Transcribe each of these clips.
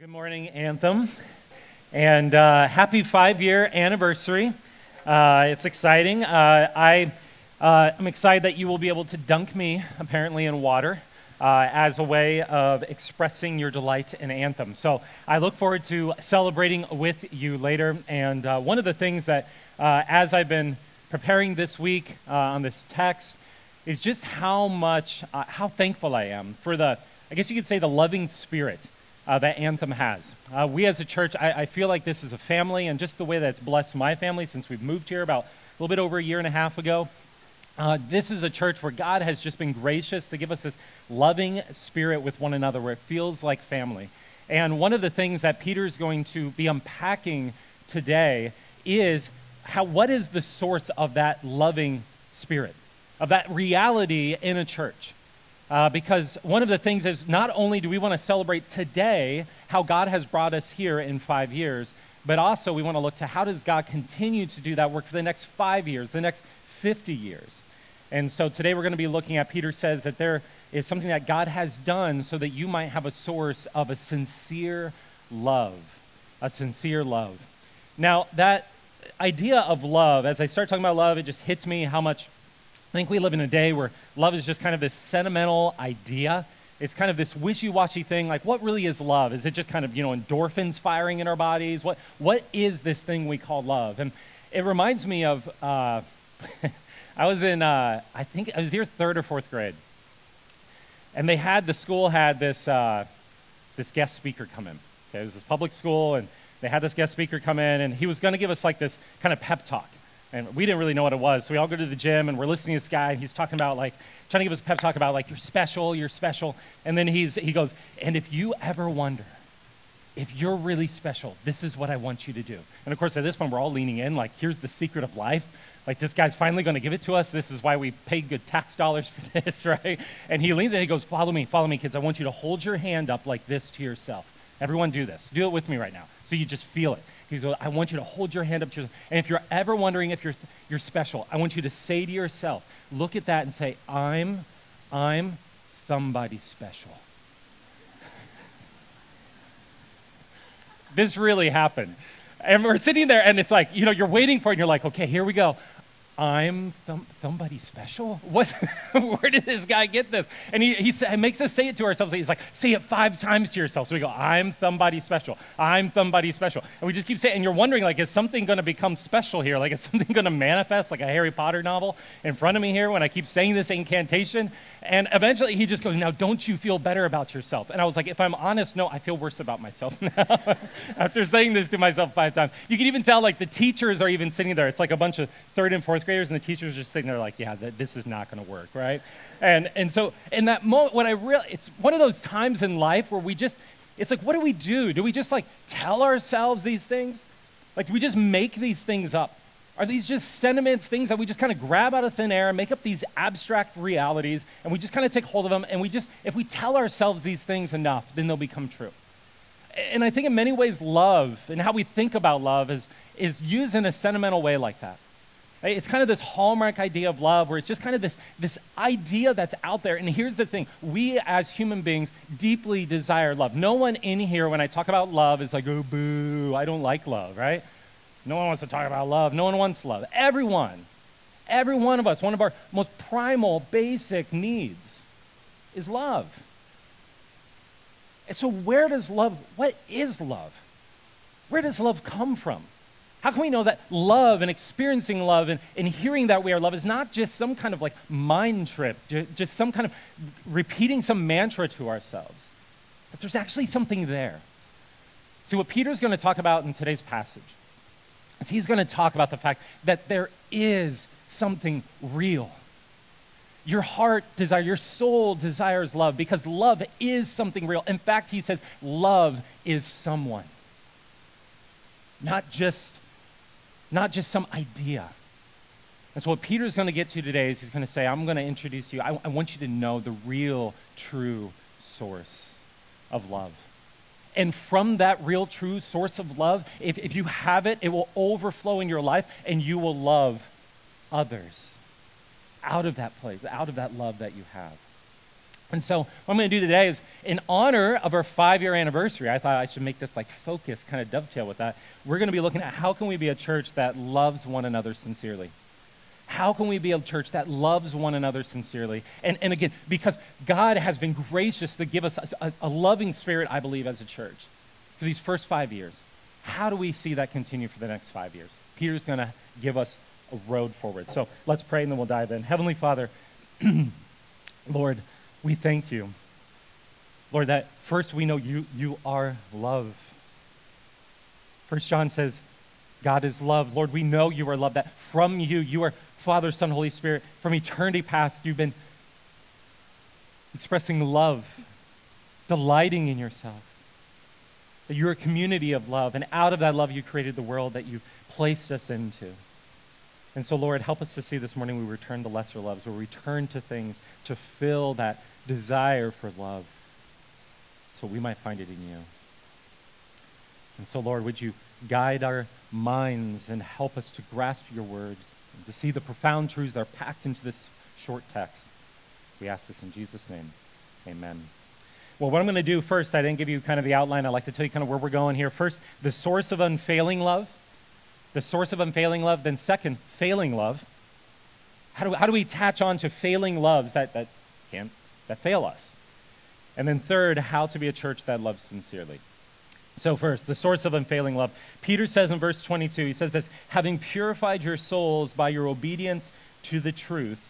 Good morning, Anthem, and uh, happy five year anniversary. Uh, it's exciting. Uh, I, uh, I'm excited that you will be able to dunk me, apparently, in water. Uh, as a way of expressing your delight in Anthem. So I look forward to celebrating with you later. And uh, one of the things that, as I've been preparing this week on this text, is just how much, how thankful I am for the, I guess you could say, the loving spirit uh, that Anthem has. Uh, we as a church, I, I, feel like this is a family, and just the way that it's blessed my family since we've moved here about a little bit over a year and a half ago. Uh, this is a church where God has just been gracious to give us this loving spirit with one another where it feels like family. And one of the things that Peter is going to be unpacking today is how, what is the source of that loving spirit, of that reality in a church? Uh, because one of the things is not only do we want to celebrate today how God has brought us here in five years, but also we want to look to how does God continue to do that work for the next five years, the next 50 years. And so today we're going to be looking at, Peter says that there is something that God has done so that you might have a source of a sincere love. A sincere love. Now, that idea of love, as I start talking about love, it just hits me how much I think we live in a day where love is just kind of this sentimental idea. It's kind of this wishy-washy thing. Like, what really is love? Is it just kind of you know endorphins firing in our bodies? What what is this thing we call love? And it reminds me of uh, I was in uh, I think I was here third or fourth grade, and they had the school had this uh, this guest speaker come in. Okay, it was this public school, and they had this guest speaker come in, and he was going to give us like this kind of pep talk. And we didn't really know what it was. So we all go to the gym and we're listening to this guy. And he's talking about, like, trying to give us a pep talk about, like, you're special, you're special. And then he's, he goes, and if you ever wonder if you're really special, this is what I want you to do. And of course, at this point, we're all leaning in, like, here's the secret of life. Like, this guy's finally going to give it to us. This is why we paid good tax dollars for this, right? And he leans in and he goes, Follow me, follow me, kids. I want you to hold your hand up like this to yourself. Everyone do this. Do it with me right now. So you just feel it. He goes, I want you to hold your hand up to yourself. And if you're ever wondering if you're, you're special, I want you to say to yourself, look at that and say, I'm, I'm somebody special. this really happened. And we're sitting there, and it's like, you know, you're waiting for it, and you're like, okay, here we go. I'm somebody special? What, where did this guy get this? And he, he, he, makes us say it to ourselves. He's like, say it five times to yourself. So we go, I'm somebody special. I'm somebody special. And we just keep saying, and you're wondering, like, is something going to become special here? Like, is something going to manifest like a Harry Potter novel in front of me here when I keep saying this incantation? And eventually he just goes, now don't you feel better about yourself? And I was like, if I'm honest, no, I feel worse about myself now after saying this to myself five times. You can even tell, like, the teachers are even sitting there. It's like a bunch of third and fourth graders, and the teachers are just sitting there like, yeah, th- this is not going to work, right? And, and so in that moment, when I really, it's one of those times in life where we just, it's like, what do we do? Do we just like tell ourselves these things? Like, do we just make these things up? Are these just sentiments, things that we just kind of grab out of thin air make up these abstract realities, and we just kind of take hold of them, and we just, if we tell ourselves these things enough, then they'll become true. And I think in many ways, love and how we think about love is, is used in a sentimental way like that. It's kind of this hallmark idea of love where it's just kind of this, this idea that's out there. And here's the thing we as human beings deeply desire love. No one in here, when I talk about love, is like, oh, boo, I don't like love, right? No one wants to talk about love. No one wants love. Everyone, every one of us, one of our most primal, basic needs is love. And so, where does love, what is love? Where does love come from? How can we know that love and experiencing love and, and hearing that we are love is not just some kind of like mind trip, just some kind of repeating some mantra to ourselves? But there's actually something there. See, what Peter's going to talk about in today's passage is he's going to talk about the fact that there is something real. Your heart desires, your soul desires love because love is something real. In fact, he says, love is someone, not just not just some idea. And so, what Peter's going to get to today is he's going to say, I'm going to introduce you, I, I want you to know the real, true source of love. And from that real, true source of love, if, if you have it, it will overflow in your life and you will love others out of that place, out of that love that you have. And so, what I'm going to do today is, in honor of our five year anniversary, I thought I should make this like focus, kind of dovetail with that. We're going to be looking at how can we be a church that loves one another sincerely? How can we be a church that loves one another sincerely? And, and again, because God has been gracious to give us a, a loving spirit, I believe, as a church for these first five years. How do we see that continue for the next five years? Peter's going to give us a road forward. So let's pray and then we'll dive in. Heavenly Father, Lord, we thank you. Lord, that first we know you, you are love. First John says, God is love. Lord, we know you are love, that from you, you are Father, Son, Holy Spirit. From eternity past, you've been expressing love, delighting in yourself. That you're a community of love, and out of that love, you created the world that you placed us into. And so, Lord, help us to see this morning we return to lesser loves, we return to things to fill that desire for love so we might find it in you. And so, Lord, would you guide our minds and help us to grasp your words, and to see the profound truths that are packed into this short text. We ask this in Jesus' name. Amen. Well, what I'm going to do first, I didn't give you kind of the outline. I'd like to tell you kind of where we're going here. First, the source of unfailing love. The source of unfailing love. Then, second, failing love. How do, how do we attach on to failing loves that, that can't, that fail us? And then, third, how to be a church that loves sincerely. So, first, the source of unfailing love. Peter says in verse 22, he says this having purified your souls by your obedience to the truth,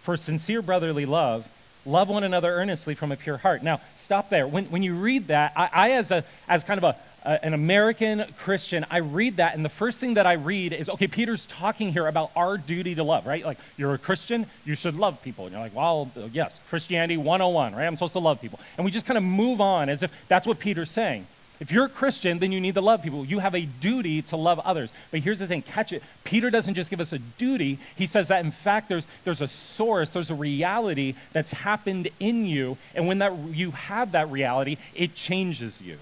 for sincere brotherly love, love one another earnestly from a pure heart. Now, stop there. When, when you read that, I, I as, a, as kind of a, an American Christian, I read that, and the first thing that I read is okay, Peter's talking here about our duty to love, right? Like, you're a Christian, you should love people. And you're like, well, yes, Christianity 101, right? I'm supposed to love people. And we just kind of move on as if that's what Peter's saying. If you're a Christian, then you need to love people. You have a duty to love others. But here's the thing catch it. Peter doesn't just give us a duty, he says that in fact there's, there's a source, there's a reality that's happened in you. And when that, you have that reality, it changes you.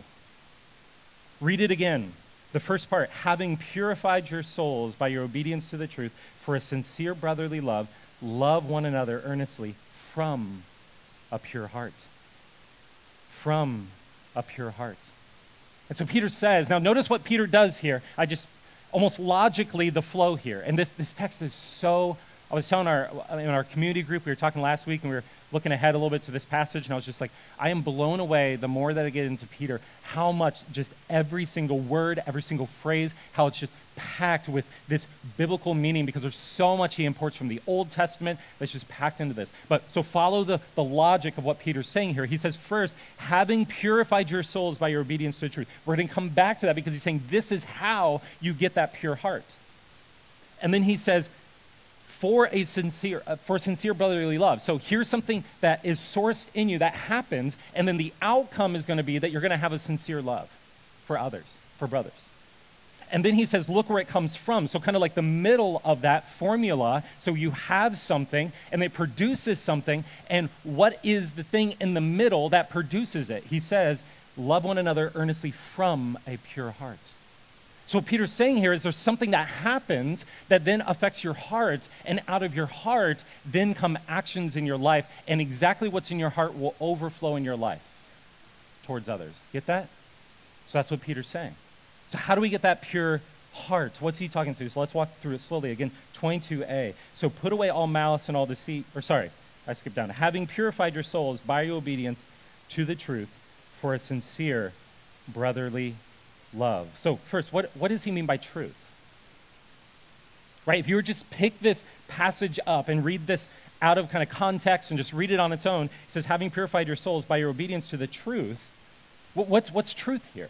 Read it again. The first part having purified your souls by your obedience to the truth for a sincere brotherly love, love one another earnestly from a pure heart. From a pure heart. And so Peter says, now notice what Peter does here. I just almost logically the flow here. And this, this text is so, I was telling our, in our community group, we were talking last week and we were looking ahead a little bit to this passage, and I was just like, I am blown away the more that I get into Peter, how much just every single word, every single phrase, how it's just packed with this biblical meaning because there's so much he imports from the Old Testament that's just packed into this. But so follow the, the logic of what Peter's saying here. He says, first, having purified your souls by your obedience to the truth. We're going to come back to that because he's saying this is how you get that pure heart. And then he says, for a sincere uh, for sincere brotherly love. So here's something that is sourced in you that happens and then the outcome is going to be that you're going to have a sincere love for others, for brothers. And then he says, look where it comes from. So, kind of like the middle of that formula. So, you have something and it produces something. And what is the thing in the middle that produces it? He says, love one another earnestly from a pure heart. So, what Peter's saying here is there's something that happens that then affects your heart, and out of your heart, then come actions in your life, and exactly what's in your heart will overflow in your life towards others. Get that? So, that's what Peter's saying. So, how do we get that pure heart? What's he talking through? So, let's walk through it slowly. Again, 22a. So, put away all malice and all deceit, or sorry, I skipped down. Having purified your souls by your obedience to the truth for a sincere brotherly love. So, first, what, what does he mean by truth? Right? If you were just pick this passage up and read this out of kind of context and just read it on its own, he says, having purified your souls by your obedience to the truth. What, what's, what's truth here?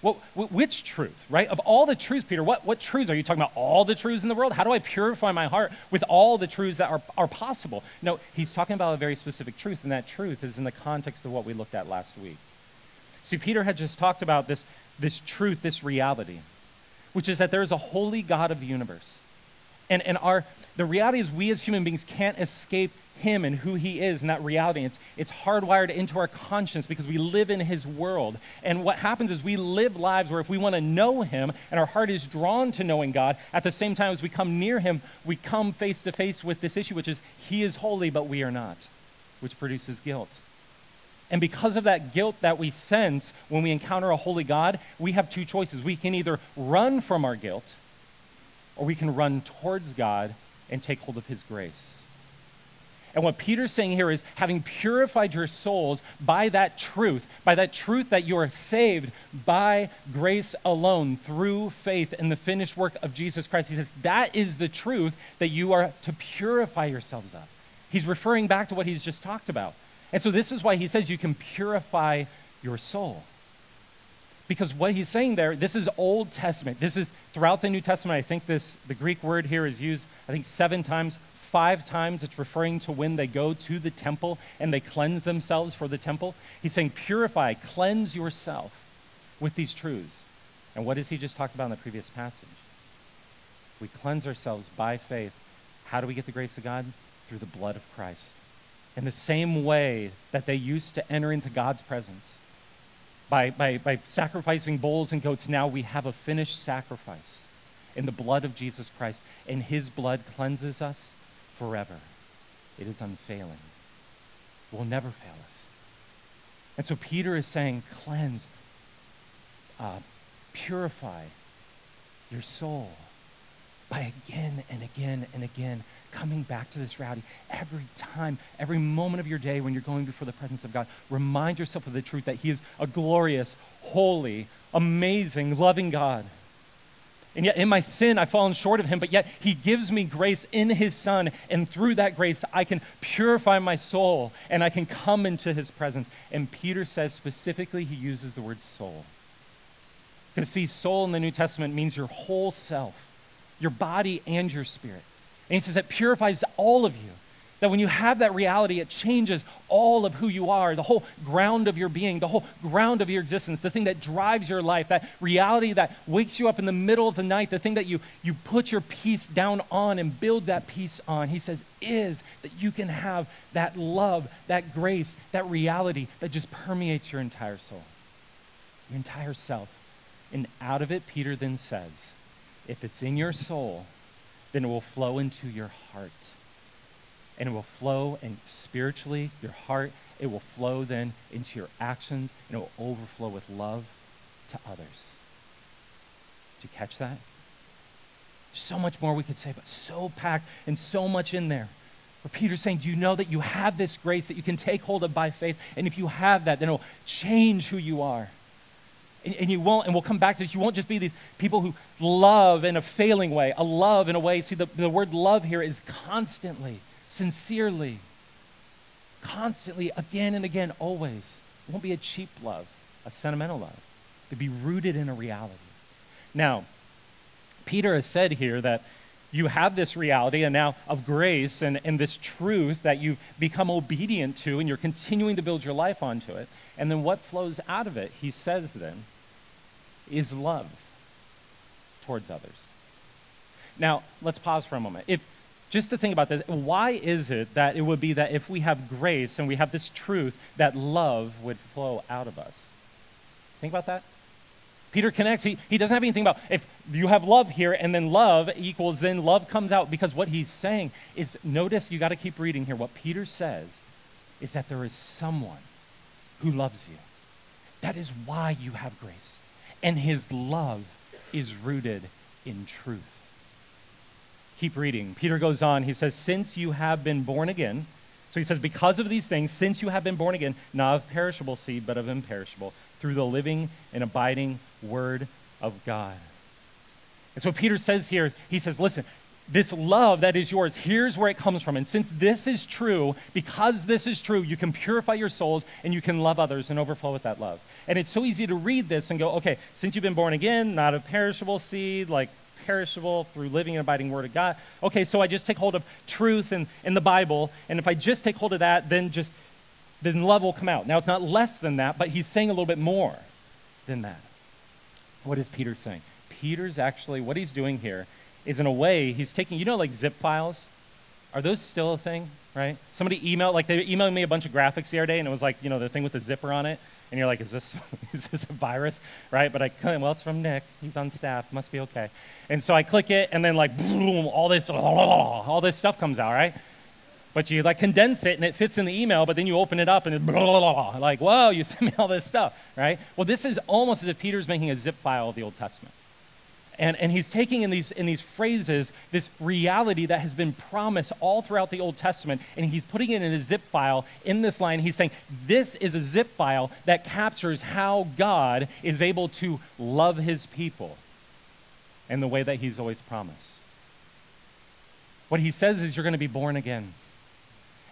What, which truth, right? Of all the truths, Peter, what, what truths? Are you talking about all the truths in the world? How do I purify my heart with all the truths that are, are possible? No, he's talking about a very specific truth, and that truth is in the context of what we looked at last week. See, Peter had just talked about this, this truth, this reality, which is that there is a holy God of the universe. And, and our, the reality is, we as human beings can't escape him and who he is and that reality. It's, it's hardwired into our conscience because we live in his world. And what happens is we live lives where if we want to know him and our heart is drawn to knowing God, at the same time as we come near him, we come face to face with this issue, which is he is holy, but we are not, which produces guilt. And because of that guilt that we sense when we encounter a holy God, we have two choices. We can either run from our guilt or we can run towards God and take hold of his grace. And what Peter's saying here is having purified your souls by that truth, by that truth that you are saved by grace alone through faith in the finished work of Jesus Christ. He says that is the truth that you are to purify yourselves of. He's referring back to what he's just talked about. And so this is why he says you can purify your soul. Because what he's saying there, this is Old Testament. This is throughout the New Testament. I think this the Greek word here is used, I think, seven times five times it's referring to when they go to the temple and they cleanse themselves for the temple. He's saying, purify, cleanse yourself with these truths. And what does he just talk about in the previous passage? We cleanse ourselves by faith. How do we get the grace of God? Through the blood of Christ. In the same way that they used to enter into God's presence, by, by, by sacrificing bulls and goats, now we have a finished sacrifice in the blood of Jesus Christ. And his blood cleanses us forever. It is unfailing. It will never fail us. And so Peter is saying, cleanse, uh, purify your soul by again and again and again coming back to this reality every time, every moment of your day when you're going before the presence of God. Remind yourself of the truth that He is a glorious, holy, amazing, loving God and yet, in my sin, I've fallen short of him, but yet he gives me grace in his son. And through that grace, I can purify my soul and I can come into his presence. And Peter says specifically, he uses the word soul. Because, see, soul in the New Testament means your whole self, your body and your spirit. And he says it purifies all of you. That when you have that reality, it changes all of who you are, the whole ground of your being, the whole ground of your existence, the thing that drives your life, that reality that wakes you up in the middle of the night, the thing that you, you put your peace down on and build that peace on. He says, is that you can have that love, that grace, that reality that just permeates your entire soul, your entire self. And out of it, Peter then says, if it's in your soul, then it will flow into your heart and it will flow and spiritually, your heart, it will flow then into your actions and it will overflow with love to others. Did you catch that? So much more we could say, but so packed and so much in there. Where Peter's saying, Do you know that you have this grace that you can take hold of by faith? And if you have that, then it'll change who you are. And, and, you won't, and we'll come back to this, you won't just be these people who love in a failing way, a love in a way. See, the, the word love here is constantly sincerely, constantly, again and again, always. It won't be a cheap love, a sentimental love. It'll be rooted in a reality. Now, Peter has said here that you have this reality and now of grace and, and this truth that you've become obedient to and you're continuing to build your life onto it. And then what flows out of it, he says then, is love towards others. Now, let's pause for a moment. If just to think about this why is it that it would be that if we have grace and we have this truth, that love would flow out of us? Think about that. Peter connects, he, he doesn't have anything about if you have love here and then love equals then love comes out because what he's saying is notice you got to keep reading here. What Peter says is that there is someone who loves you. That is why you have grace. And his love is rooted in truth. Keep reading. Peter goes on. He says, Since you have been born again, so he says, Because of these things, since you have been born again, not of perishable seed, but of imperishable, through the living and abiding word of God. And so Peter says here, he says, Listen, this love that is yours, here's where it comes from. And since this is true, because this is true, you can purify your souls and you can love others and overflow with that love. And it's so easy to read this and go, okay, since you've been born again, not of perishable seed, like perishable through living and abiding word of God. Okay, so I just take hold of truth and in the Bible, and if I just take hold of that, then just then love will come out. Now it's not less than that, but he's saying a little bit more than that. What is Peter saying? Peter's actually what he's doing here is in a way he's taking you know like zip files. Are those still a thing? Right? Somebody emailed like they emailed me a bunch of graphics the other day, and it was like you know the thing with the zipper on it and you're like, is this, is this a virus? Right? But I, well, it's from Nick. He's on staff. Must be okay. And so I click it, and then like, boom, all this, all this stuff comes out, right? But you like condense it and it fits in the email, but then you open it up and it's blah, blah, blah, like, whoa, you sent me all this stuff, right? Well, this is almost as if Peter's making a zip file of the Old Testament. And, and he's taking in these, in these phrases this reality that has been promised all throughout the Old Testament, and he's putting it in a zip file in this line. He's saying, This is a zip file that captures how God is able to love his people in the way that he's always promised. What he says is, You're going to be born again.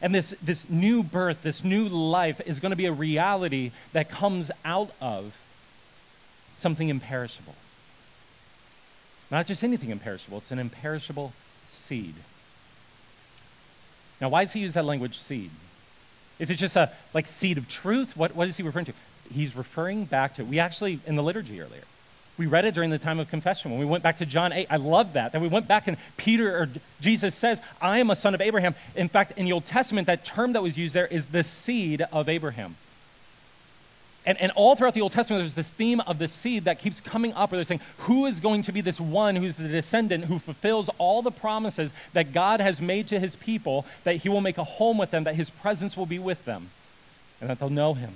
And this, this new birth, this new life is going to be a reality that comes out of something imperishable. Not just anything imperishable, it's an imperishable seed. Now, why does he use that language seed? Is it just a like seed of truth? What, what is he referring to? He's referring back to, we actually, in the liturgy earlier, we read it during the time of confession when we went back to John 8. I love that. That we went back and Peter or Jesus says, I am a son of Abraham. In fact, in the Old Testament, that term that was used there is the seed of Abraham. And, and all throughout the Old Testament, there's this theme of the seed that keeps coming up, where they're saying, Who is going to be this one who's the descendant who fulfills all the promises that God has made to his people, that he will make a home with them, that his presence will be with them, and that they'll know him?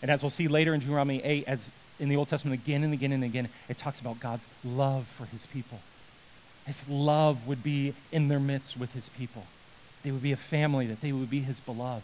And as we'll see later in Deuteronomy 8, as in the Old Testament again and again and again, it talks about God's love for his people. His love would be in their midst with his people. They would be a family, that they would be his beloved.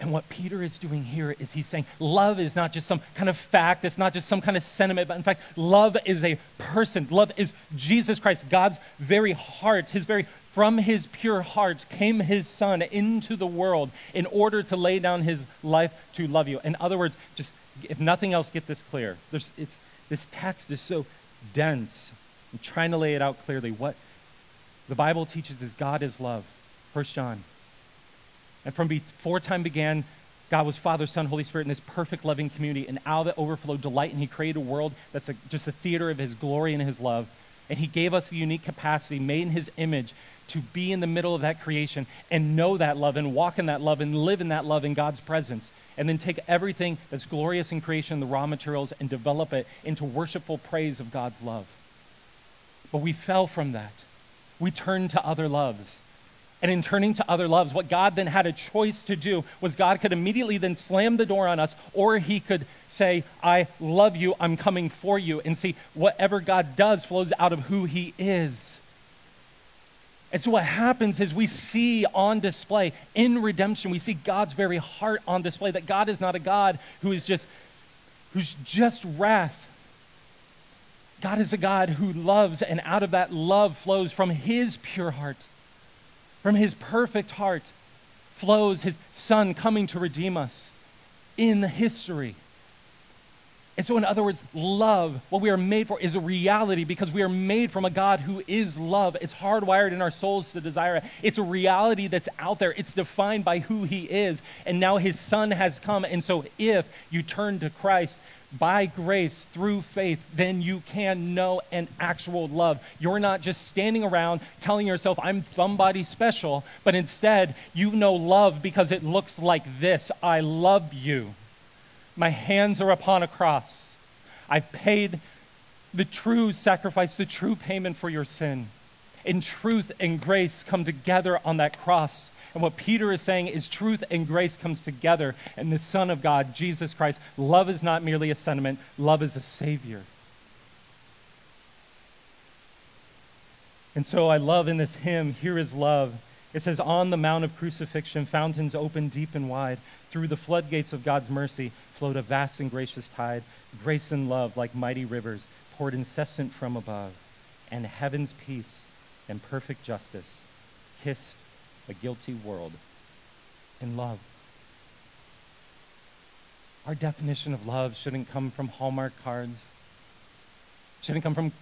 And what Peter is doing here is he's saying love is not just some kind of fact, it's not just some kind of sentiment, but in fact, love is a person. Love is Jesus Christ, God's very heart, his very, from his pure heart came his son into the world in order to lay down his life to love you. In other words, just if nothing else, get this clear. There's, it's, this text is so dense. I'm trying to lay it out clearly. What the Bible teaches is God is love. First John and from before time began, God was Father, Son, Holy Spirit in this perfect loving community. And out of it overflowed delight. And He created a world that's a, just a theater of His glory and His love. And He gave us a unique capacity, made in His image, to be in the middle of that creation and know that love and walk in that love and live in that love in God's presence. And then take everything that's glorious in creation, the raw materials, and develop it into worshipful praise of God's love. But we fell from that. We turned to other loves. And in turning to other loves, what God then had a choice to do was God could immediately then slam the door on us, or He could say, I love you, I'm coming for you. And see, whatever God does flows out of who He is. And so, what happens is we see on display in redemption, we see God's very heart on display that God is not a God who is just, who's just wrath. God is a God who loves, and out of that love flows from His pure heart from his perfect heart flows his son coming to redeem us in history. And so, in other words, love, what we are made for, is a reality because we are made from a God who is love. It's hardwired in our souls to desire it. It's a reality that's out there. It's defined by who He is. And now His Son has come. And so, if you turn to Christ, by grace through faith, then you can know an actual love. You're not just standing around telling yourself, I'm somebody special, but instead you know love because it looks like this I love you. My hands are upon a cross. I've paid the true sacrifice, the true payment for your sin. In truth and grace come together on that cross. And what Peter is saying is truth and grace comes together in the Son of God, Jesus Christ. Love is not merely a sentiment, love is a Savior. And so I love in this hymn, Here is Love. It says, On the Mount of Crucifixion, fountains open deep and wide. Through the floodgates of God's mercy flowed a vast and gracious tide. Grace and love, like mighty rivers, poured incessant from above. And heaven's peace and perfect justice kissed a guilty world in love. Our definition of love shouldn't come from Hallmark cards, shouldn't come from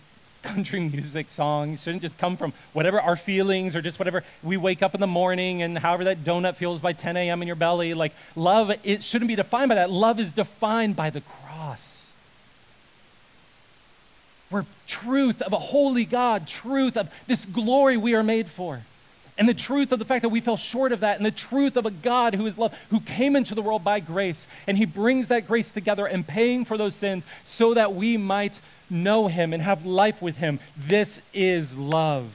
country music songs, shouldn't just come from whatever our feelings or just whatever we wake up in the morning and however that donut feels by 10 a.m. in your belly. Like love, it shouldn't be defined by that. Love is defined by the cross. Where truth of a holy God, truth of this glory we are made for. And the truth of the fact that we fell short of that, and the truth of a God who is love, who came into the world by grace, and He brings that grace together and paying for those sins so that we might know Him and have life with Him. This is love.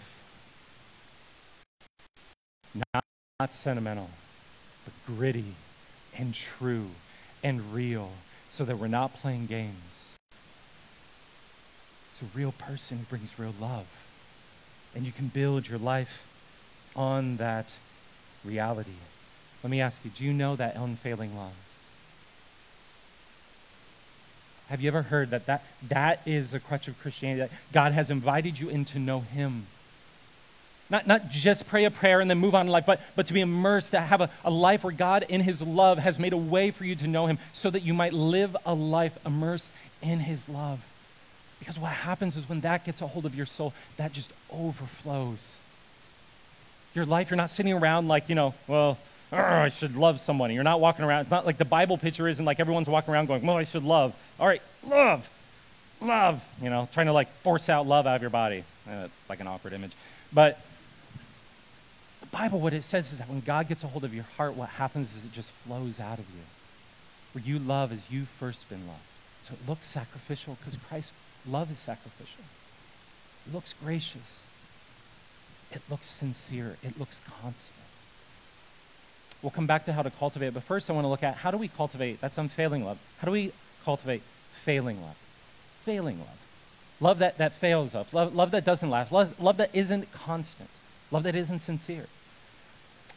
not, not sentimental, but gritty and true and real so that we're not playing games. It's a real person who brings real love. And you can build your life on that reality. Let me ask you do you know that unfailing love? Have you ever heard that that, that is the crutch of Christianity? That God has invited you in to know Him. Not, not just pray a prayer and then move on in life, but, but to be immersed, to have a, a life where God, in His love, has made a way for you to know Him so that you might live a life immersed in His love. Because what happens is when that gets a hold of your soul, that just overflows. Your life, you're not sitting around like, you know, well, I should love someone. You're not walking around. It's not like the Bible picture isn't like everyone's walking around going, well, I should love. All right, love, love, you know, trying to like force out love out of your body. Eh, it's like an awkward image. But the Bible, what it says is that when God gets a hold of your heart, what happens is it just flows out of you. Where you love as you've first been loved. So it looks sacrificial because Christ's love is sacrificial. It looks gracious. It looks sincere. It looks constant. We'll come back to how to cultivate but first I want to look at how do we cultivate that's unfailing love. How do we cultivate failing love? Failing love. Love that, that fails us. Love, love that doesn't last. Love, love that isn't constant. Love that isn't sincere.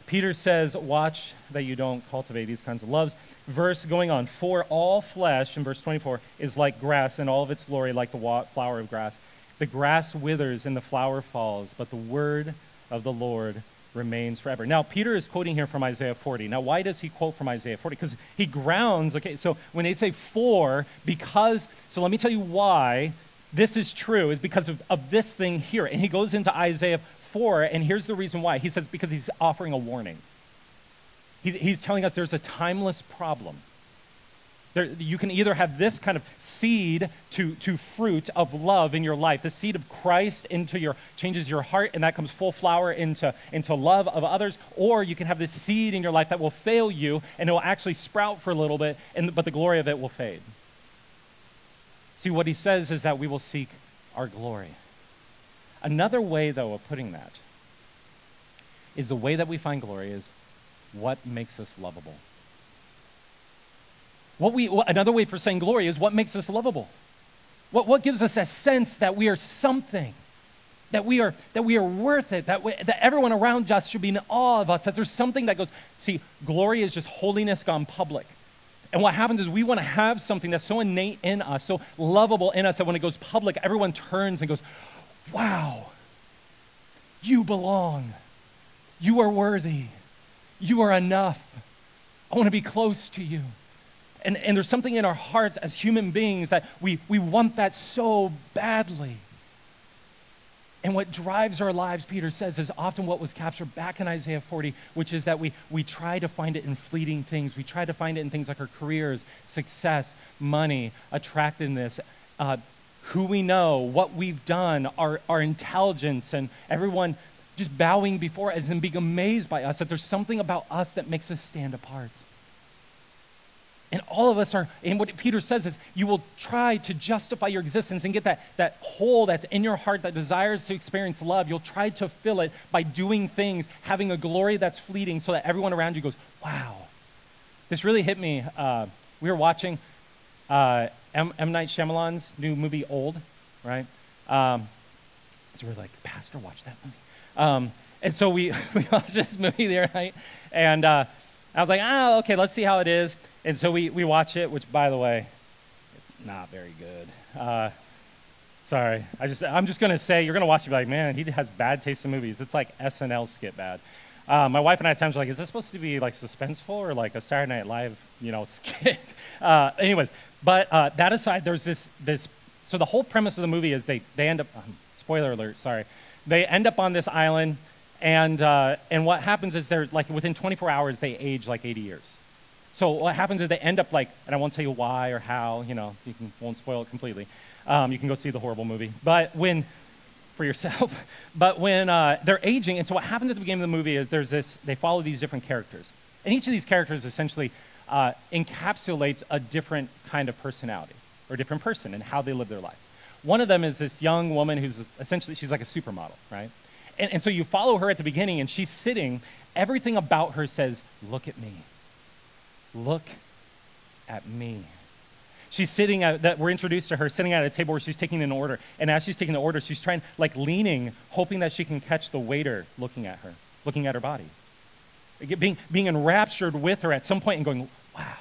Peter says, Watch that you don't cultivate these kinds of loves. Verse going on, For all flesh, in verse 24, is like grass, and all of its glory like the flower of grass. The grass withers and the flower falls, but the word of the Lord remains forever. Now, Peter is quoting here from Isaiah 40. Now, why does he quote from Isaiah 40? Because he grounds, okay, so when they say for, because, so let me tell you why this is true, is because of, of this thing here. And he goes into Isaiah 4, and here's the reason why. He says, because he's offering a warning. He's, he's telling us there's a timeless problem. There, you can either have this kind of seed to, to fruit of love in your life, the seed of Christ into your changes your heart, and that comes full flower into, into love of others, or you can have this seed in your life that will fail you and it will actually sprout for a little bit, and, but the glory of it will fade. See, what he says is that we will seek our glory. Another way, though, of putting that is the way that we find glory is what makes us lovable. What we, another way for saying glory is what makes us lovable. What, what gives us a sense that we are something, that we are, that we are worth it, that, we, that everyone around us should be in awe of us, that there's something that goes, see, glory is just holiness gone public. And what happens is we want to have something that's so innate in us, so lovable in us, that when it goes public, everyone turns and goes, wow, you belong. You are worthy. You are enough. I want to be close to you. And, and there's something in our hearts as human beings that we, we want that so badly. And what drives our lives, Peter says, is often what was captured back in Isaiah 40, which is that we, we try to find it in fleeting things. We try to find it in things like our careers, success, money, attractiveness, uh, who we know, what we've done, our, our intelligence, and everyone just bowing before us and being amazed by us that there's something about us that makes us stand apart. And all of us are, and what Peter says is, you will try to justify your existence and get that, that hole that's in your heart that desires to experience love. You'll try to fill it by doing things, having a glory that's fleeting, so that everyone around you goes, wow. This really hit me. Uh, we were watching uh, M-, M. Night Shyamalan's new movie, Old, right? Um, so we're like, Pastor, watch that movie. Um, and so we, we watched this movie the other night, and uh, I was like, oh, okay, let's see how it is. And so we, we watch it, which, by the way, it's not very good. Uh, sorry, I just, I'm just going to say, you're going to watch it like, man, he has bad taste in movies. It's like SNL skit bad. Uh, my wife and I at times are like, is this supposed to be like suspenseful or like a Saturday Night Live, you know, skit? Uh, anyways, but uh, that aside, there's this, this, so the whole premise of the movie is they, they end up, um, spoiler alert, sorry, they end up on this island, and, uh, and what happens is they're like within 24 hours, they age like 80 years. So what happens is they end up like, and I won't tell you why or how, you know, you can, won't spoil it completely. Um, you can go see the horrible movie. But when, for yourself, but when uh, they're aging, and so what happens at the beginning of the movie is there's this, they follow these different characters. And each of these characters essentially uh, encapsulates a different kind of personality or a different person and how they live their life. One of them is this young woman who's essentially, she's like a supermodel, right? And, and so you follow her at the beginning, and she's sitting everything about her says, Look at me. Look at me. She's sitting at, that we're introduced to her sitting at a table where she's taking an order. And as she's taking the order, she's trying, like leaning, hoping that she can catch the waiter looking at her, looking at her body. Being, being enraptured with her at some point and going, wow.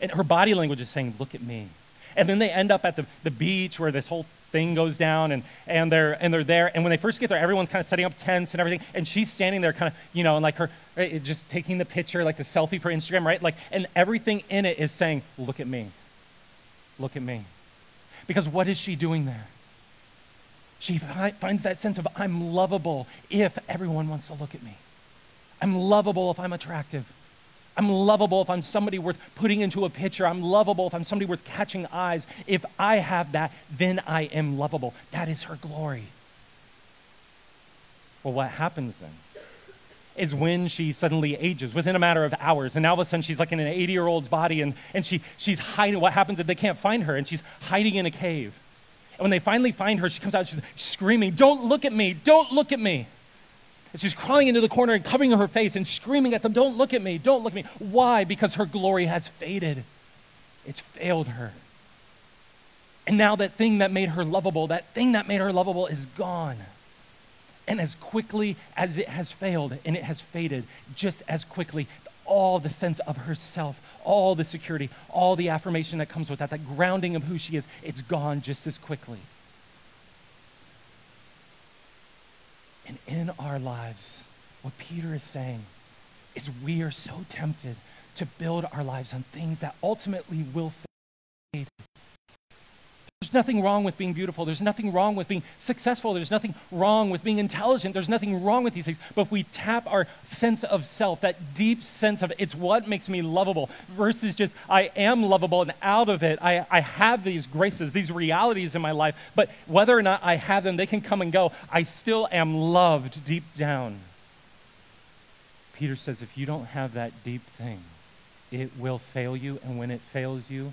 And her body language is saying, look at me. And then they end up at the, the beach where this whole thing goes down and, and, they're, and they're there. And when they first get there, everyone's kind of setting up tents and everything. And she's standing there kind of, you know, and like her, right, just taking the picture, like the selfie for Instagram, right? Like, and everything in it is saying, look at me. Look at me. Because what is she doing there? She fi- finds that sense of, I'm lovable if everyone wants to look at me. I'm lovable if I'm attractive. I'm lovable if I'm somebody worth putting into a picture. I'm lovable if I'm somebody worth catching eyes. If I have that, then I am lovable. That is her glory. Well, what happens then? Is when she suddenly ages within a matter of hours. And now all of a sudden she's like in an 80 year old's body and, and she, she's hiding. What happens is they can't find her and she's hiding in a cave. And when they finally find her, she comes out, she's screaming, Don't look at me! Don't look at me! And she's crawling into the corner and covering her face and screaming at them, Don't look at me, don't look at me. Why? Because her glory has faded. It's failed her. And now that thing that made her lovable, that thing that made her lovable is gone. And as quickly as it has failed and it has faded, just as quickly, all the sense of herself, all the security, all the affirmation that comes with that, that grounding of who she is, it's gone just as quickly. And in our lives, what Peter is saying is we are so tempted to build our lives on things that ultimately will fade. There's nothing wrong with being beautiful. There's nothing wrong with being successful. There's nothing wrong with being intelligent. There's nothing wrong with these things. But if we tap our sense of self, that deep sense of it's what makes me lovable, versus just I am lovable and out of it, I, I have these graces, these realities in my life. But whether or not I have them, they can come and go. I still am loved deep down. Peter says if you don't have that deep thing, it will fail you. And when it fails you,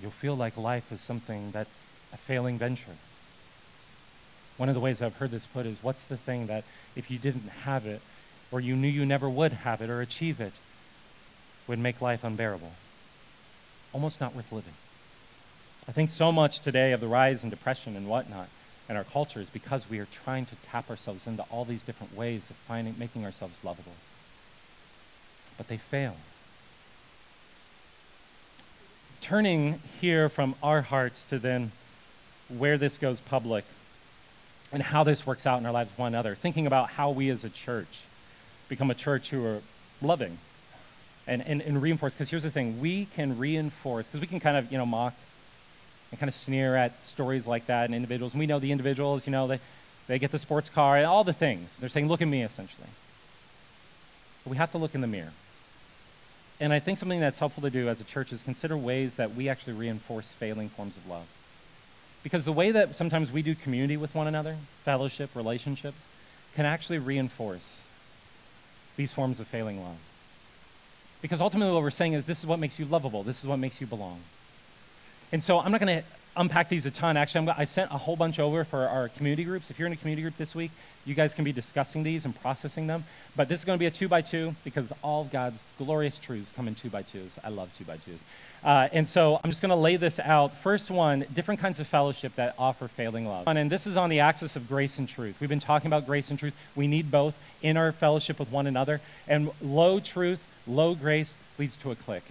you'll feel like life is something that's a failing venture. One of the ways I've heard this put is what's the thing that if you didn't have it, or you knew you never would have it or achieve it, would make life unbearable? Almost not worth living. I think so much today of the rise in depression and whatnot in our culture is because we are trying to tap ourselves into all these different ways of finding, making ourselves lovable. But they fail turning here from our hearts to then where this goes public and how this works out in our lives with one another, thinking about how we as a church become a church who are loving and, and, and reinforce. Because here's the thing we can reinforce, because we can kind of, you know, mock and kind of sneer at stories like that and individuals. And we know the individuals, you know, they, they get the sports car and all the things. They're saying, look at me, essentially. But we have to look in the mirror. And I think something that's helpful to do as a church is consider ways that we actually reinforce failing forms of love. Because the way that sometimes we do community with one another, fellowship, relationships, can actually reinforce these forms of failing love. Because ultimately, what we're saying is this is what makes you lovable, this is what makes you belong. And so I'm not going to unpack these a ton. Actually, I'm, i sent a whole bunch over for our community groups. If you're in a community group this week, you guys can be discussing these and processing them. But this is going to be a two by two because all of God's glorious truths come in two by twos. I love two by twos. Uh, and so I'm just going to lay this out. First one, different kinds of fellowship that offer failing love. And this is on the axis of grace and truth. We've been talking about grace and truth. We need both in our fellowship with one another. And low truth, low grace leads to a clique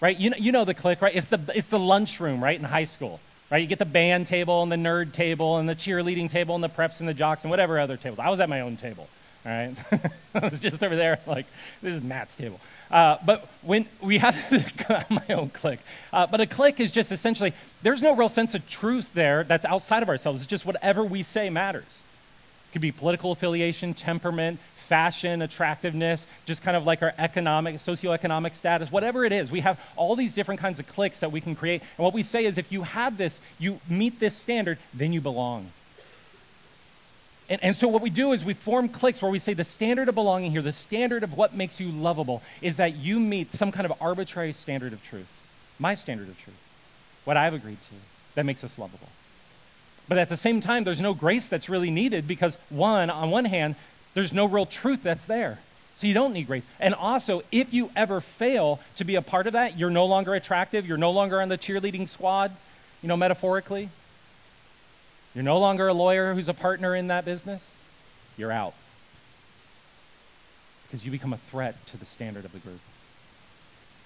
right? You know, you know the clique, right? It's the, it's the lunchroom, right, in high school, right? You get the band table and the nerd table and the cheerleading table and the preps and the jocks and whatever other tables. I was at my own table, all right? I was just over there, like, this is Matt's table. Uh, but when we have my own clique, uh, but a clique is just essentially, there's no real sense of truth there that's outside of ourselves. It's just whatever we say matters. It could be political affiliation, temperament, fashion, attractiveness, just kind of like our economic, socioeconomic status, whatever it is. We have all these different kinds of cliques that we can create. And what we say is if you have this, you meet this standard, then you belong. And, and so what we do is we form cliques where we say the standard of belonging here, the standard of what makes you lovable, is that you meet some kind of arbitrary standard of truth. My standard of truth. What I've agreed to that makes us lovable. But at the same time, there's no grace that's really needed because, one, on one hand, there's no real truth that's there. So you don't need grace. And also, if you ever fail to be a part of that, you're no longer attractive, you're no longer on the cheerleading squad, you know, metaphorically. You're no longer a lawyer who's a partner in that business. You're out. Because you become a threat to the standard of the group.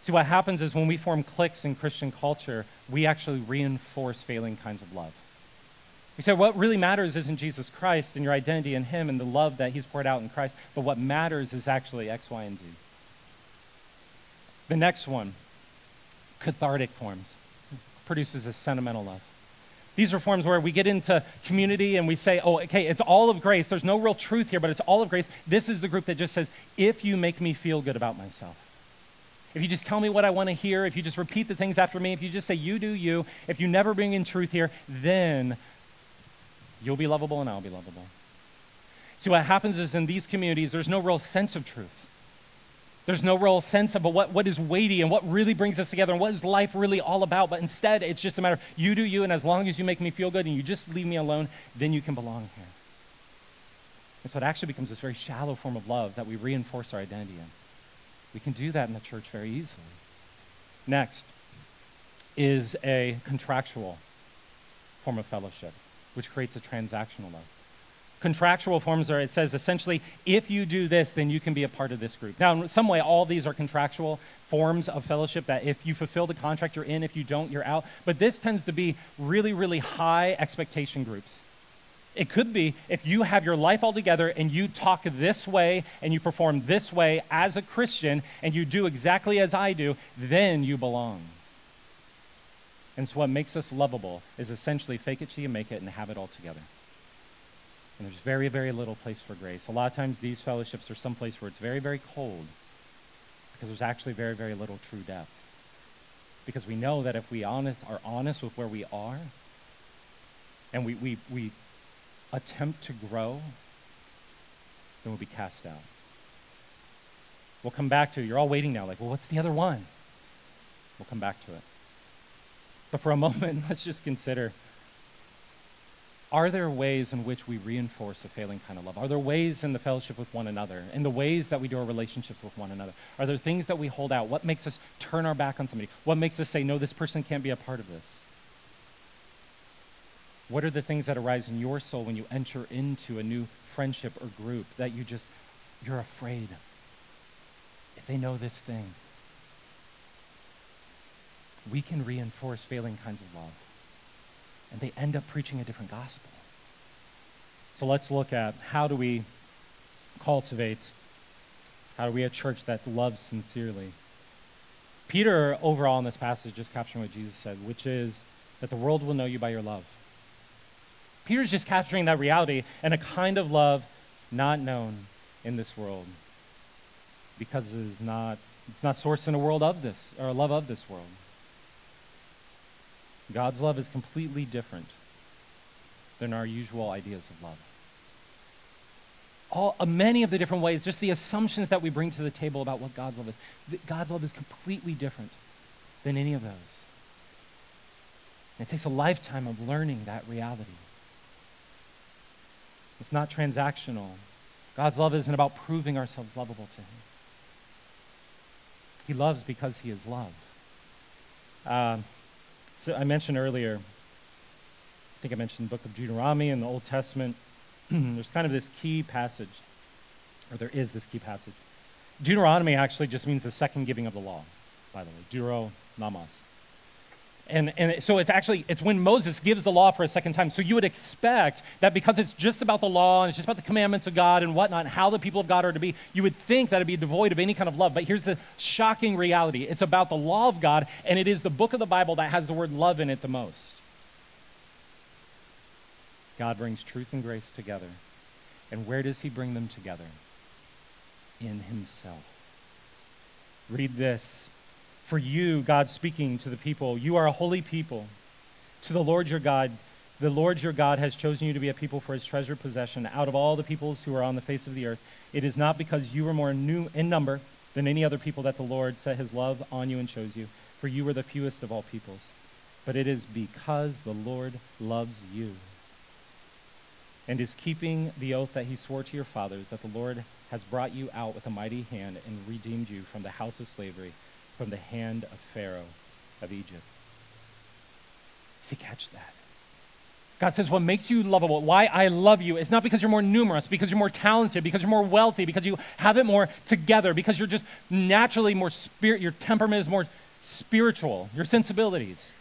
See, what happens is when we form cliques in Christian culture, we actually reinforce failing kinds of love. We say what really matters isn't Jesus Christ and your identity in Him and the love that He's poured out in Christ, but what matters is actually X, Y, and Z. The next one, cathartic forms, produces a sentimental love. These are forms where we get into community and we say, oh, okay, it's all of grace. There's no real truth here, but it's all of grace. This is the group that just says, if you make me feel good about myself, if you just tell me what I want to hear, if you just repeat the things after me, if you just say, you do you, if you never bring in truth here, then you'll be lovable and I'll be lovable. See, what happens is in these communities, there's no real sense of truth. There's no real sense of what, what is weighty and what really brings us together and what is life really all about. But instead, it's just a matter of you do you, and as long as you make me feel good and you just leave me alone, then you can belong here. And so it actually becomes this very shallow form of love that we reinforce our identity in. We can do that in the church very easily. Next is a contractual form of fellowship, which creates a transactional love. Contractual forms are, it says essentially, if you do this, then you can be a part of this group. Now, in some way, all these are contractual forms of fellowship that if you fulfill the contract, you're in. If you don't, you're out. But this tends to be really, really high expectation groups. It could be if you have your life all together and you talk this way and you perform this way as a Christian and you do exactly as I do, then you belong. And so, what makes us lovable is essentially fake it till you make it and have it all together. And there's very, very little place for grace. A lot of times, these fellowships are someplace where it's very, very cold because there's actually very, very little true depth. Because we know that if we honest, are honest with where we are and we, we, we attempt to grow, then we'll be cast out. We'll come back to it. You're all waiting now, like, well, what's the other one? We'll come back to it. But for a moment, let's just consider are there ways in which we reinforce a failing kind of love? Are there ways in the fellowship with one another, in the ways that we do our relationships with one another? Are there things that we hold out? What makes us turn our back on somebody? What makes us say, no, this person can't be a part of this? What are the things that arise in your soul when you enter into a new friendship or group that you just, you're afraid if they know this thing? We can reinforce failing kinds of love. And they end up preaching a different gospel. So let's look at how do we cultivate, how do we a church that loves sincerely? Peter, overall in this passage, just capturing what Jesus said, which is that the world will know you by your love. Peter's just capturing that reality and a kind of love not known in this world because it is not, it's not sourced in a world of this, or a love of this world. God's love is completely different than our usual ideas of love. All, uh, many of the different ways, just the assumptions that we bring to the table about what God's love is, God's love is completely different than any of those. And it takes a lifetime of learning that reality. It's not transactional. God's love isn't about proving ourselves lovable to Him. He loves because He is love. Uh, so I mentioned earlier, I think I mentioned the book of Deuteronomy in the Old Testament. There's kind of this key passage, or there is this key passage. Deuteronomy actually just means the second giving of the law, by the way. Deutero nomos. And, and so it's actually it's when moses gives the law for a second time. So you would expect that because it's just about the law and it's just about the commandments of god and whatnot and how the people of god are to be you would think that it'd be devoid of any kind of love. But here's the shocking reality. It's about the law of god and it is the book of the bible that has the word love in it the most. God brings truth and grace together. And where does he bring them together? In himself. Read this for you, God speaking to the people, you are a holy people. To the Lord your God, the Lord your God has chosen you to be a people for his treasured possession out of all the peoples who are on the face of the earth. It is not because you are more new in number than any other people that the Lord set his love on you and chose you, for you were the fewest of all peoples. But it is because the Lord loves you and is keeping the oath that he swore to your fathers that the Lord has brought you out with a mighty hand and redeemed you from the house of slavery, from the hand of Pharaoh of Egypt. See, catch that. God says, What makes you lovable, why I love you, is not because you're more numerous, because you're more talented, because you're more wealthy, because you have it more together, because you're just naturally more spirit, your temperament is more spiritual, your sensibilities.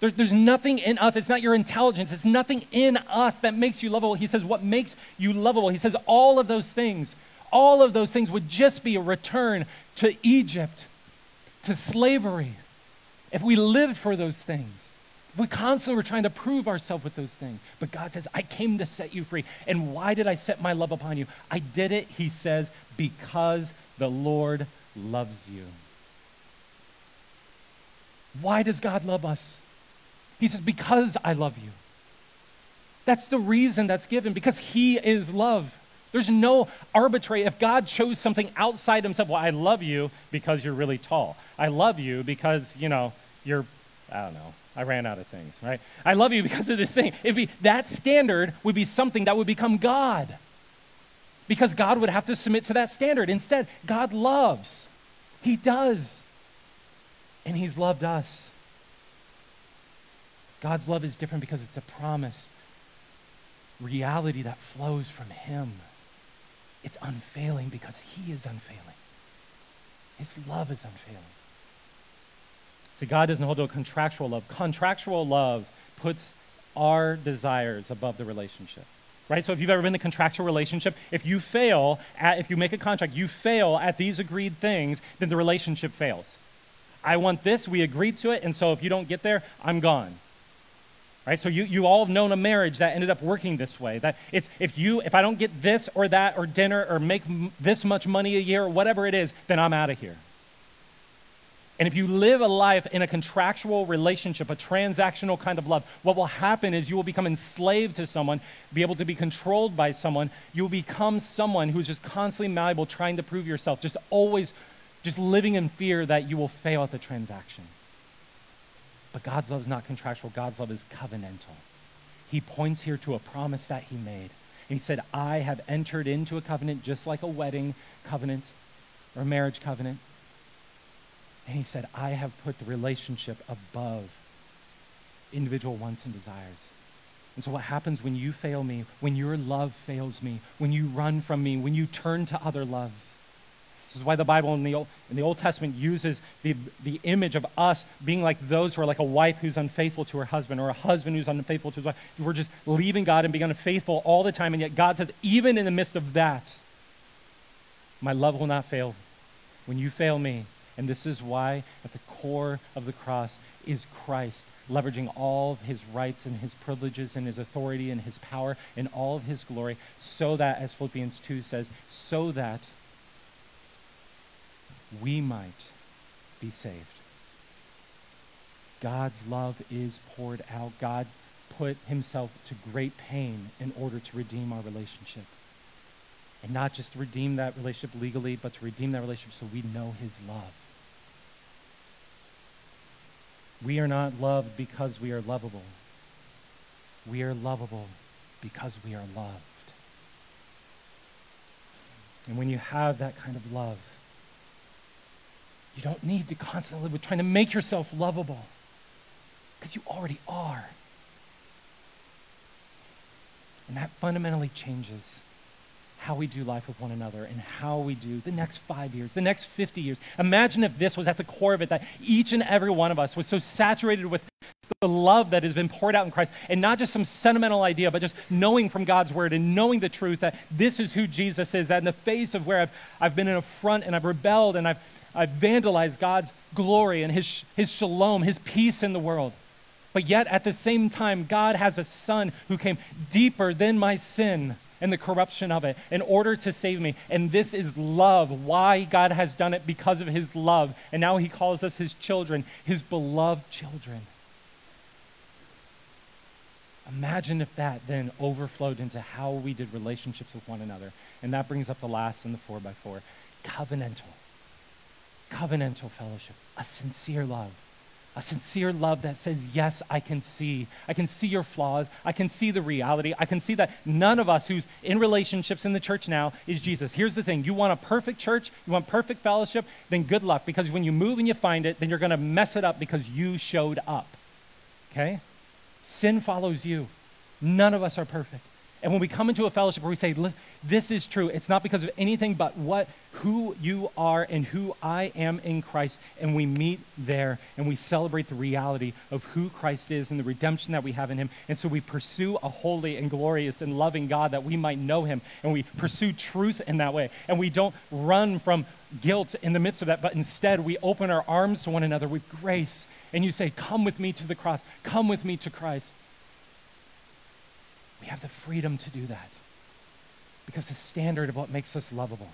There, there's nothing in us, it's not your intelligence, it's nothing in us that makes you lovable. He says, What makes you lovable? He says, All of those things, all of those things would just be a return to Egypt, to slavery, if we lived for those things. If We constantly were trying to prove ourselves with those things. But God says, I came to set you free. And why did I set my love upon you? I did it, he says, because the Lord loves you. Why does God love us? He says, Because I love you. That's the reason that's given, because He is love. There's no arbitrary, if God chose something outside Himself, well, I love you because you're really tall. I love you because, you know, you're, I don't know, I ran out of things, right? I love you because of this thing. It'd be, that standard would be something that would become God. Because God would have to submit to that standard. Instead, God loves. He does. And He's loved us. God's love is different because it's a promise, reality that flows from Him. It's unfailing because He is unfailing. His love is unfailing. See, God doesn't hold to a contractual love. Contractual love puts our desires above the relationship. Right? So if you've ever been in a contractual relationship, if you fail at, if you make a contract, you fail at these agreed things, then the relationship fails. I want this, we agreed to it, and so if you don't get there, I'm gone. Right? So you, you all have known a marriage that ended up working this way. That it's if you if I don't get this or that or dinner or make m- this much money a year or whatever it is, then I'm out of here. And if you live a life in a contractual relationship, a transactional kind of love, what will happen is you will become enslaved to someone, be able to be controlled by someone. You will become someone who's just constantly malleable, trying to prove yourself, just always just living in fear that you will fail at the transaction. But God's love is not contractual, God's love is covenantal. He points here to a promise that he made. And he said, I have entered into a covenant just like a wedding covenant or a marriage covenant. And he said, I have put the relationship above individual wants and desires. And so, what happens when you fail me, when your love fails me, when you run from me, when you turn to other loves? This is why the Bible in the Old, in the Old Testament uses the, the image of us being like those who are like a wife who's unfaithful to her husband or a husband who's unfaithful to his wife. We're just leaving God and being unfaithful all the time. And yet God says, even in the midst of that, my love will not fail. When you fail me, and this is why at the core of the cross is Christ, leveraging all of his rights and his privileges and his authority and his power and all of his glory, so that, as Philippians 2 says, so that we might be saved. God's love is poured out. God put himself to great pain in order to redeem our relationship. And not just to redeem that relationship legally, but to redeem that relationship so we know his love. We are not loved because we are lovable. We are lovable because we are loved. And when you have that kind of love, you don't need to constantly live with trying to make yourself lovable because you already are. And that fundamentally changes how we do life with one another and how we do the next five years, the next 50 years. Imagine if this was at the core of it, that each and every one of us was so saturated with the love that has been poured out in Christ, and not just some sentimental idea, but just knowing from God's word and knowing the truth that this is who Jesus is, that in the face of where I've, I've been an affront and I've rebelled and I've, I've vandalized God's glory and his, his shalom, his peace in the world. But yet, at the same time, God has a son who came deeper than my sin and the corruption of it in order to save me. And this is love. Why God has done it because of his love. And now he calls us his children, his beloved children. Imagine if that then overflowed into how we did relationships with one another. And that brings up the last in the four by four covenantal. Covenantal fellowship, a sincere love. A sincere love that says, Yes, I can see. I can see your flaws. I can see the reality. I can see that none of us who's in relationships in the church now is Jesus. Here's the thing you want a perfect church, you want perfect fellowship, then good luck because when you move and you find it, then you're going to mess it up because you showed up. Okay? Sin follows you. None of us are perfect. And when we come into a fellowship where we say, this is true, it's not because of anything but what, who you are and who I am in Christ. And we meet there and we celebrate the reality of who Christ is and the redemption that we have in him. And so we pursue a holy and glorious and loving God that we might know him. And we pursue truth in that way. And we don't run from guilt in the midst of that, but instead we open our arms to one another with grace. And you say, Come with me to the cross, come with me to Christ. We have the freedom to do that because the standard of what makes us lovable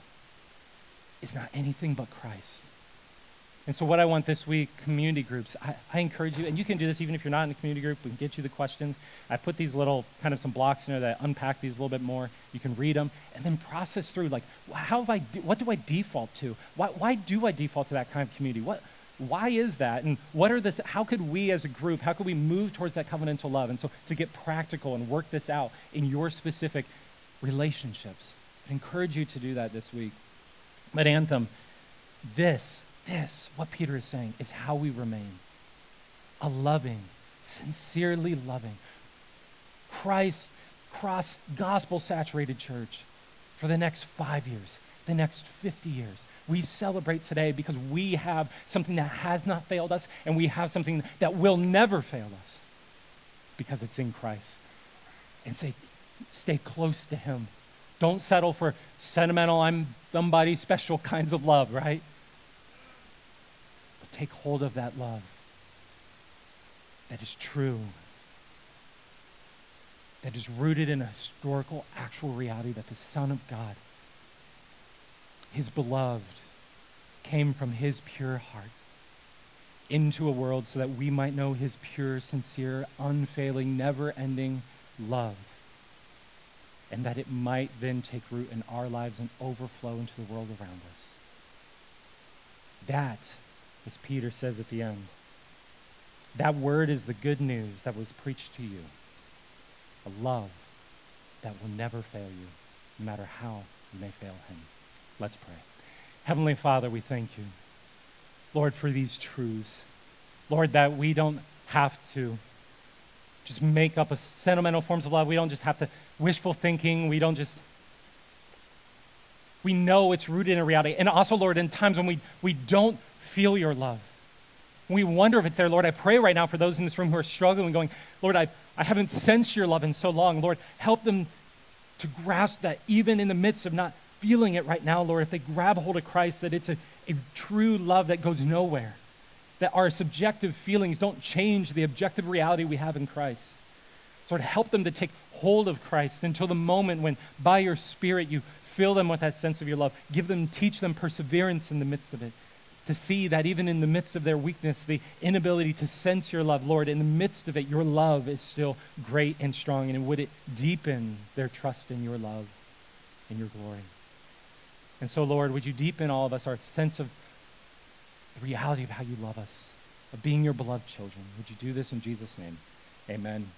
is not anything but Christ. And so, what I want this week, community groups, I, I, encourage you, and you can do this even if you're not in a community group, we can get you the questions. I put these little, kind of some blocks in there that unpack these a little bit more. You can read them and then process through, like, how have I, what do I default to? Why, why do I default to that kind of community? What, why is that? And what are the, th- how could we as a group, how could we move towards that covenantal love? And so to get practical and work this out in your specific relationships, I encourage you to do that this week. But Anthem, this, this, what Peter is saying, is how we remain a loving, sincerely loving, Christ cross gospel saturated church for the next five years, the next 50 years, we celebrate today because we have something that has not failed us and we have something that will never fail us because it's in Christ. And say, stay close to Him. Don't settle for sentimental, I'm somebody special kinds of love, right? But take hold of that love that is true, that is rooted in a historical, actual reality that the Son of God his beloved, came from his pure heart into a world so that we might know his pure, sincere, unfailing, never ending love. And that it might then take root in our lives and overflow into the world around us. That, as Peter says at the end, that word is the good news that was preached to you. A love that will never fail you, no matter how you may fail him. Let's pray. Heavenly Father, we thank you, Lord, for these truths. Lord, that we don't have to just make up a sentimental forms of love. We don't just have to wishful thinking. We don't just we know it's rooted in reality. And also, Lord, in times when we, we don't feel your love, we wonder if it's there, Lord, I pray right now for those in this room who are struggling, going, Lord, I, I haven't sensed your love in so long. Lord, help them to grasp that even in the midst of not feeling it right now, Lord, if they grab hold of Christ, that it's a, a true love that goes nowhere, that our subjective feelings don't change the objective reality we have in Christ. Lord, help them to take hold of Christ until the moment when, by your Spirit, you fill them with that sense of your love. Give them, teach them perseverance in the midst of it. To see that even in the midst of their weakness, the inability to sense your love, Lord, in the midst of it, your love is still great and strong. And would it deepen their trust in your love and your glory? And so, Lord, would you deepen all of us our sense of the reality of how you love us, of being your beloved children? Would you do this in Jesus' name? Amen.